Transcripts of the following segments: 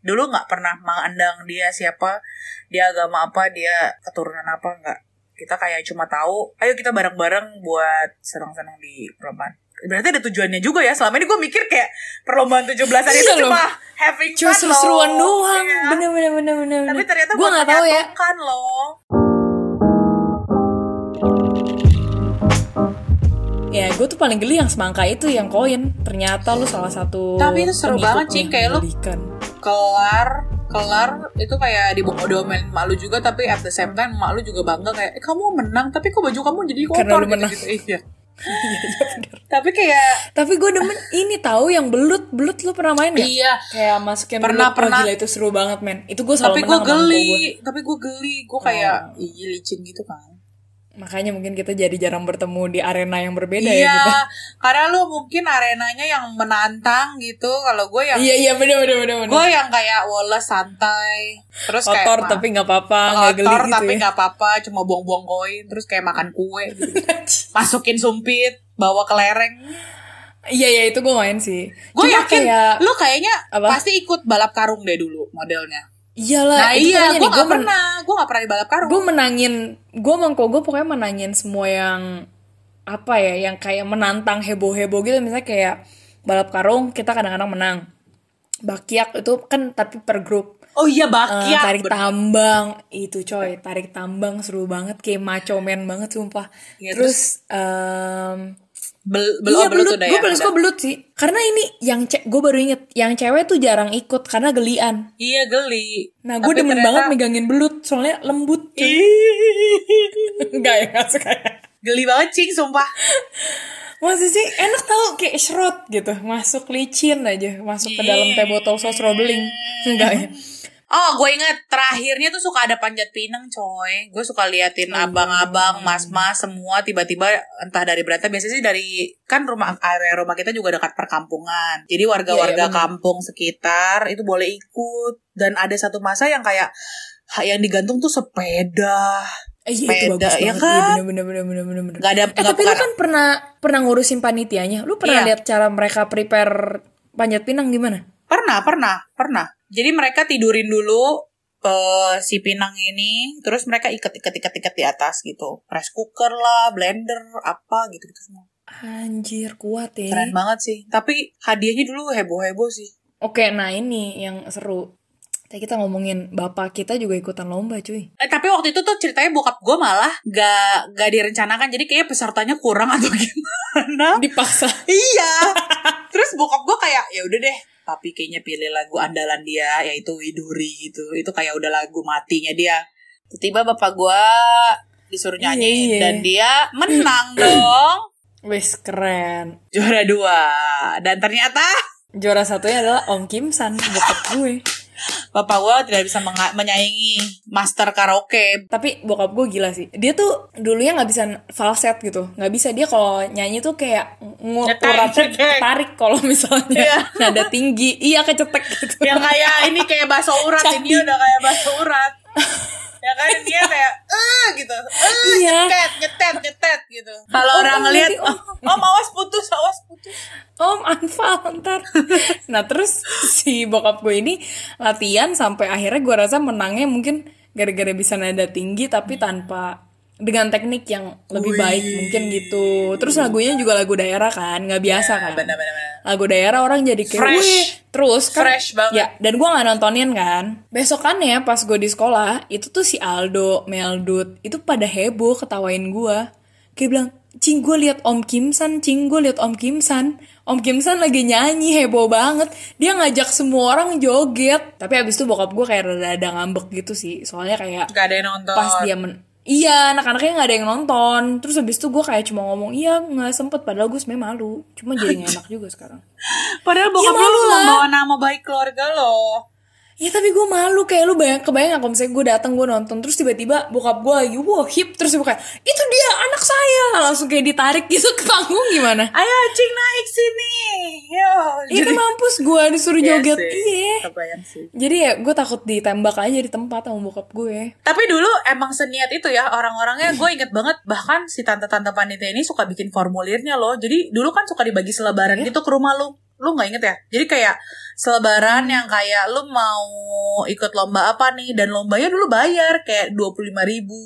dulu nggak pernah mandang dia siapa dia agama apa dia keturunan apa nggak kita kayak cuma tahu ayo kita bareng-bareng buat senang-senang di perlombaan berarti ada tujuannya juga ya selama ini gue mikir kayak perlombaan 17-an itu Iya loh. cuma having Cuma fun seru-seruan doang. Iya. Bener bener bener bener. tapi ternyata gue nggak tahu ya. loh Ya gue tuh paling geli yang semangka itu yang koin. Ternyata lu salah satu. Tapi itu seru banget. Cing. Kayak lu- kelar kelar itu kayak dibodoh-domelin mak lu juga tapi at the same time mak lu juga bangga kayak eh, kamu menang tapi kok baju kamu jadi kotor Karena lu gitu, menang. gitu. iya tapi kayak Tapi gue demen ini tahu yang belut belut lu pernah main gak? iya Kayak masukin Pernah, belut. Pernah. gila itu seru banget men. Itu gue selalu tapi gue geli gua. tapi gue geli gue kayak Oh. iya licin gitu kan Makanya mungkin kita jadi jarang bertemu di arena yang berbeda ya iya kita. karena lu mungkin arenanya yang menantang gitu kalau gue yang Iya iya bener bener bener. bener. gue yang kayak Wallace santai terus kayak Kotor ma- tapi nggak apa-apa nggak geli kotor gitu tapi ya. nggak apa-apa cuma buang-buang koin terus kayak makan kue gitu. masukin sumpit bawa kelereng Iya iya itu gue main sih. gue yakin kayak lu kayaknya Apa? pasti ikut balap karung deh dulu modelnya iyalah nah iya gue gak pernah gak pernah di balap karung. Gue menangin gue mangko gue pokoknya menangin semua yang apa ya yang kayak menantang heboh heboh gitu. Misalnya kayak balap karung kita kadang-kadang menang. Bakiak itu kan tapi per grup. Oh iya Eh, bakiak tarik bener. tambang. Itu coy tarik tambang seru banget kayak maco man banget sumpah. Iya, terus? em, Bel, bel, iya oh, belut belut. udah gue ya, paling suka belut sih. Karena ini yang ce gue baru inget yang cewek tuh jarang ikut karena gelian. Iya geli. Nah gue demen ternyata- banget megangin belut soalnya lembut enggak ya nggak suka ya. Geli banget cing sumpah. Masih sih enak tau kayak serot gitu. Masuk licin aja Masuk ke dalam teh botol sos robeling. Enggak ya Oh, gue inget terakhirnya tuh suka ada panjat pinang, coy. Gue suka liatin Hmm. abang-abang, mas-mas, semua tiba-tiba entah dari berata. Biasanya sih dari kan rumah area rumah kita juga dekat perkampungan. Jadi warga-warga Iya, iya, bener. kampung sekitar itu boleh ikut. Dan ada satu masa yang kayak yang digantung tuh sepeda. Eh, iya itu Sepeda, bagus ya kan? Iya bener bener bener bener bener Gak ada Eh nggak tapi lu kan pernah Pernah ngurusin panitianya Lu pernah Iya. lihat cara mereka prepare Panjat pinang gimana? Pernah, pernah, pernah. Jadi mereka tidurin dulu eh, si pinang ini, terus mereka ikat-ikat-ikat-ikat di atas gitu. Rice cooker lah, blender, apa gitu-gitu semua. Anjir kuat ya Keren banget sih. Tapi hadiahnya dulu heboh-heboh sih. Oke nah ini yang seru Tadi kita ngomongin Bapak kita juga ikutan lomba cuy Eh, tapi waktu itu tuh ceritanya bokap gue malah gak, gak direncanakan. Jadi kayaknya pesertanya kurang atau gimana. Dipaksa iya. Terus bokap gue kayak, ya udah deh. Tapi kayaknya pilih lagu andalan dia, yaitu Widuri gitu. Itu kayak udah lagu matinya dia. Tiba bapak gue disuruh nyanyi Iya, iya. dan dia menang dong. Wis keren Juara dua. Dan ternyata Juara satunya adalah Om Kim San Bokap gue bapak gue tidak bisa menyaingi master karaoke. tapi bokap gue gila sih. Dia tuh dulunya nggak bisa falset gitu. Nggak bisa. Dia kalau nyanyi tuh kayak ngurat tarik kalau misalnya Iya. nada tinggi. Iya kecetek gitu. Yang kayak ini kayak bakso urat ini udah kayak bakso urat ya kan? Dia kayak eh gitu. Eh Iya. nyetet nyetet nyetet gitu. Kalau Om, orang om, ngeliat nanti, oh, oh awas putus awas putus. Om anfal ntar. Nah terus si bokap gue ini latihan sampai akhirnya gue rasa menangnya mungkin gara-gara bisa nada tinggi tapi tanpa dengan teknik yang lebih Wih. baik mungkin gitu. Terus lagunya juga lagu daerah kan nggak biasa kan? benar-benar lagu daerah orang jadi kayak Fresh. wih terus kan. Fresh banget. ya dan gue nggak nontonin kan. Besokannya pas gue di sekolah itu tuh si Aldo Meldut itu pada heboh ketawain gue kayak bilang cing gue liat Om Kim San cing gue liat Om Kim San Om Kim San lagi nyanyi heboh banget. Dia ngajak semua orang joget. Tapi abis itu bokap gue kayak rada-rada ngambek gitu sih. Soalnya kayak gak ada yang nonton. pas dia men Iya, anak-anaknya nggak ada yang nonton. Terus habis itu gue kayak cuma ngomong, iya nggak sempet. Padahal gue sebenarnya malu. Cuma jadi nggak enak juga sekarang. padahal bokap Ya, lu membawa nama baik keluarga lo Ya tapi gue malu kayak lu bayang kebayang kalau misalnya gue datang gue nonton terus tiba-tiba bokap gue lagi wah hip terus kayak itu dia anak saya langsung kayak ditarik gitu ke panggung gimana? ayo cing naik sini yo Iya kan mampus gue disuruh Iya joget iya. sih Jadi ya gue takut ditembak aja di tempat sama bokap gue. Tapi dulu emang seniat itu ya orang-orangnya gue inget banget bahkan si tante-tante panitia ini suka bikin formulirnya loh. Jadi dulu kan suka dibagi selebaran gitu ke rumah lu. Lu nggak inget ya jadi kayak selebaran yang kayak lu mau ikut lomba apa nih dan lombanya dulu bayar kayak dua puluh lima ribu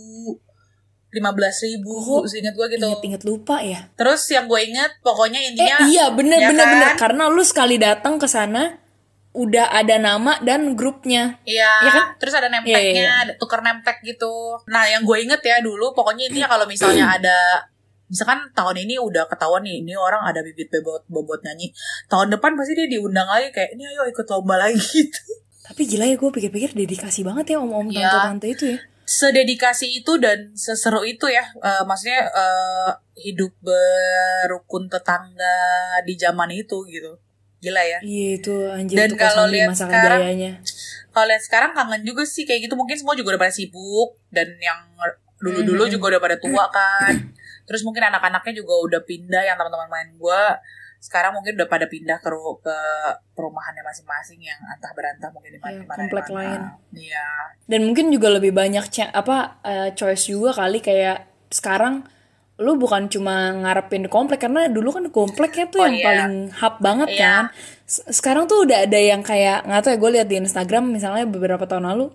lima belas ribu Oh, seingat gue gitu Ingat-ingat lupa ya. terus yang gue inget pokoknya Eh intinya iya bener ya bener kan? bener karena lu sekali datang ke sana udah ada nama dan grupnya. Iya, Iya kan? terus ada Iya, nempeknya, iya, ada tuker nempek gitu. Nah, yang gue inget ya dulu, pokoknya intinya kalau misalnya ada, misalkan tahun ini udah ketahuan nih, ini orang ada bibit bobot bobot nyanyi. Tahun depan pasti dia diundang lagi kayak, ini ayo ikut lomba lagi gitu. Tapi gila ya gue pikir-pikir dedikasi banget ya om-om Iya. tante-tante itu ya. Sededikasi itu dan seseru itu ya, eh, maksudnya eh, hidup berukun tetangga di zaman itu gitu. Gila ya. Iya itu anjir Dan itu kalau lihat sekarang, kejayanya. kalau lihat sekarang kangen juga sih kayak gitu mungkin semua juga udah pada sibuk dan yang dulu-dulu Mhm. juga udah pada tua kan terus mungkin anak-anaknya juga udah pindah yang teman-teman main gua sekarang mungkin udah pada pindah ke ke perumahannya masing-masing yang antah berantah mungkin di mana Iya, mana komplek di mana. lain. iya Dan mungkin juga lebih banyak apa eh, choice juga kali kayak sekarang lu bukan cuma ngarepin di komplek karena dulu kan kompleknya tuh Oh, yang iya. paling hub banget Iya. kan. Sekarang tuh udah ada yang kayak nggak tahu ya gue lihat di Instagram misalnya beberapa tahun lalu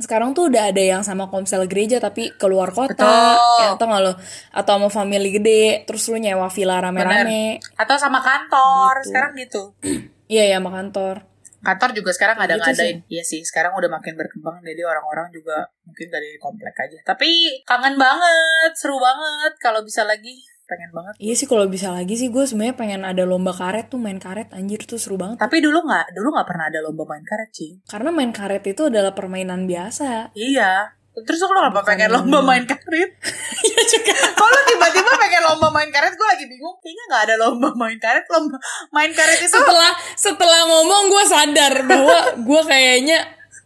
sekarang tuh udah ada yang sama komsel gereja tapi keluar kota. Betul. ya atau nggak lo? Atau mau family gede terus lu nyewa villa rame-rame. Atau sama kantor. Gitu. sekarang gitu. Iya ya sama kantor. Kantor juga sekarang ada Gitu ngadain. iya sih sekarang udah makin berkembang jadi orang-orang juga mungkin dari komplek aja. Tapi kangen banget seru banget kalau bisa lagi pengen banget iya sih kalau bisa lagi sih gue sebenarnya pengen ada lomba karet tuh main karet anjir tuh seru banget Tapi dulu nggak, dulu nggak pernah ada lomba main karet sih. Karena main karet itu adalah permainan biasa. Iya. Terus lo kenapa pengen lomba main karet? Iya juga. Kalau tiba-tiba pengen lomba main karet, gue lagi bingung. Kayaknya nggak ada lomba main karet. Lomba main karet itu Setelah setelah ngomong gue sadar bahwa gue kayaknya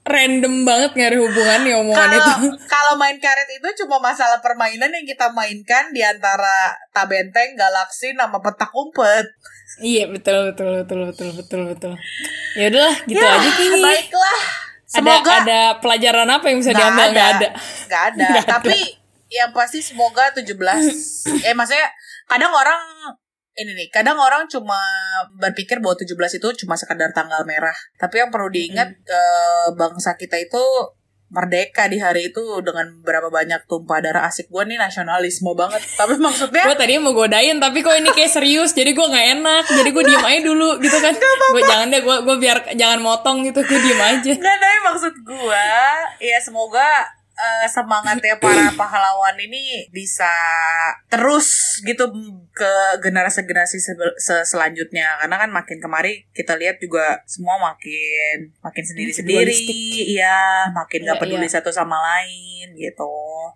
random banget nggak ada hubungannya omongan itu. kalau main karet itu cuma masalah permainan yang kita mainkan di antara tabenteng, galaksi, nama petak umpet. iya betul betul betul betul betul betul. Ya udahlah gitu Ya, aja kini. Baiklah. Semoga ada pelajaran apa yang bisa Nggak diambil nggak ada. Nggak ada. Nggak ada. Tapi yang pasti semoga 17 eh maksudnya kadang orang ini nih, kadang orang cuma berpikir bahwa 17 itu cuma sekedar tanggal merah. Tapi yang perlu diingat eh, bangsa kita itu merdeka di hari itu dengan berapa banyak tumpah darah asik gue nih nasionalisme banget. Tapi maksudnya Gue tadi mau godain tapi kok ini kayak serius jadi gue nggak enak jadi gue diem aja dulu gitu kan. Gue jangan deh gue gue biar jangan motong gitu gue diem aja. Nggak tapi maksud gue ya semoga eh, semangatnya para pahlawan ini bisa terus gitu ke generasi-generasi selanjutnya karena kan makin kemari kita lihat juga semua makin makin sendiri-sendiri iya makin nggak Iya, peduli iya. satu sama lain gitu.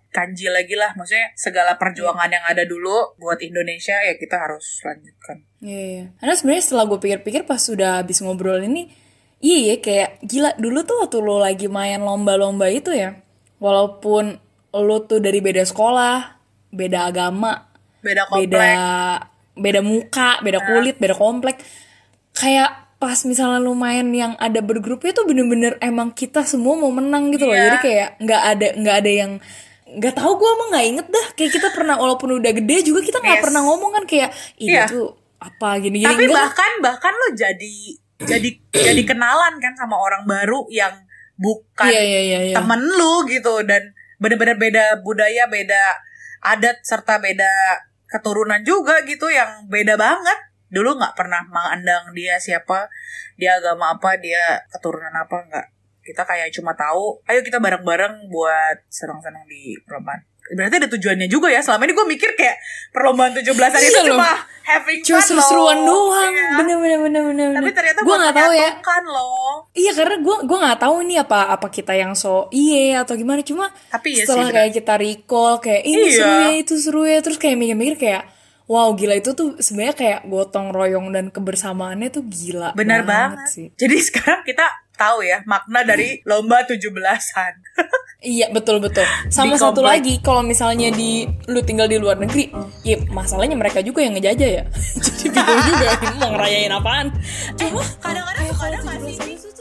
Kanji lagi lah maksudnya segala perjuangan yang ada dulu buat Indonesia ya kita harus lanjutkan. Iya, iya. Karena sebenarnya setelah gue pikir-pikir pas sudah habis ngobrol ini, iya ya kayak gila dulu tuh waktu lo lagi main lomba-lomba itu ya, walaupun lo tuh dari beda sekolah, beda agama, beda beda komplek beda muka, beda kulit, beda komplek, kayak pas misalnya lo main yang ada bergrupnya tuh bener-bener emang kita semua mau menang gitu loh. Iya. Jadi kayak nggak ada nggak ada yang nggak tahu gue emang nggak inget dah kayak kita pernah walaupun udah gede juga kita nggak Yes. pernah ngomong kan kayak ini Iya. tuh apa gini gini tapi enggak bahkan bahkan lo jadi jadi jadi kenalan kan sama orang baru yang bukan iya iya iya iya. temen lu gitu. Dan bener-bener beda budaya beda adat serta beda keturunan juga gitu yang beda banget. Dulu nggak pernah mandang dia siapa dia agama apa dia keturunan apa nggak kita kayak cuma tahu ayo kita bareng-bareng buat senang-senang di perlombaan berarti ada tujuannya juga ya selama ini gue mikir kayak perlombaan 17-an itu Iya loh. cuma having cuma fun seru-seruan doang Iya. bener bener bener bener tapi ternyata gue nggak tahu ya loh iya karena gue gue nggak tahu ini apa apa kita yang so iye atau gimana cuma Tapi iya sih, setelah bener. kayak kita recall kayak ini Iya. seru ya itu seru ya terus kayak mikir-mikir kayak wow gila itu tuh sebenarnya kayak gotong royong dan kebersamaannya tuh gila Benar banget. sih Jadi sekarang kita tahu ya makna dari lomba 17-an. Iya betul betul. Sama Di satu komplek. lagi kalau misalnya di lu tinggal di luar negeri, ya masalahnya mereka juga yang ngejajah ya. Jadi bingung juga mau ngerayain apaan. Cuma Kadang-kadang kayak suka ada kalau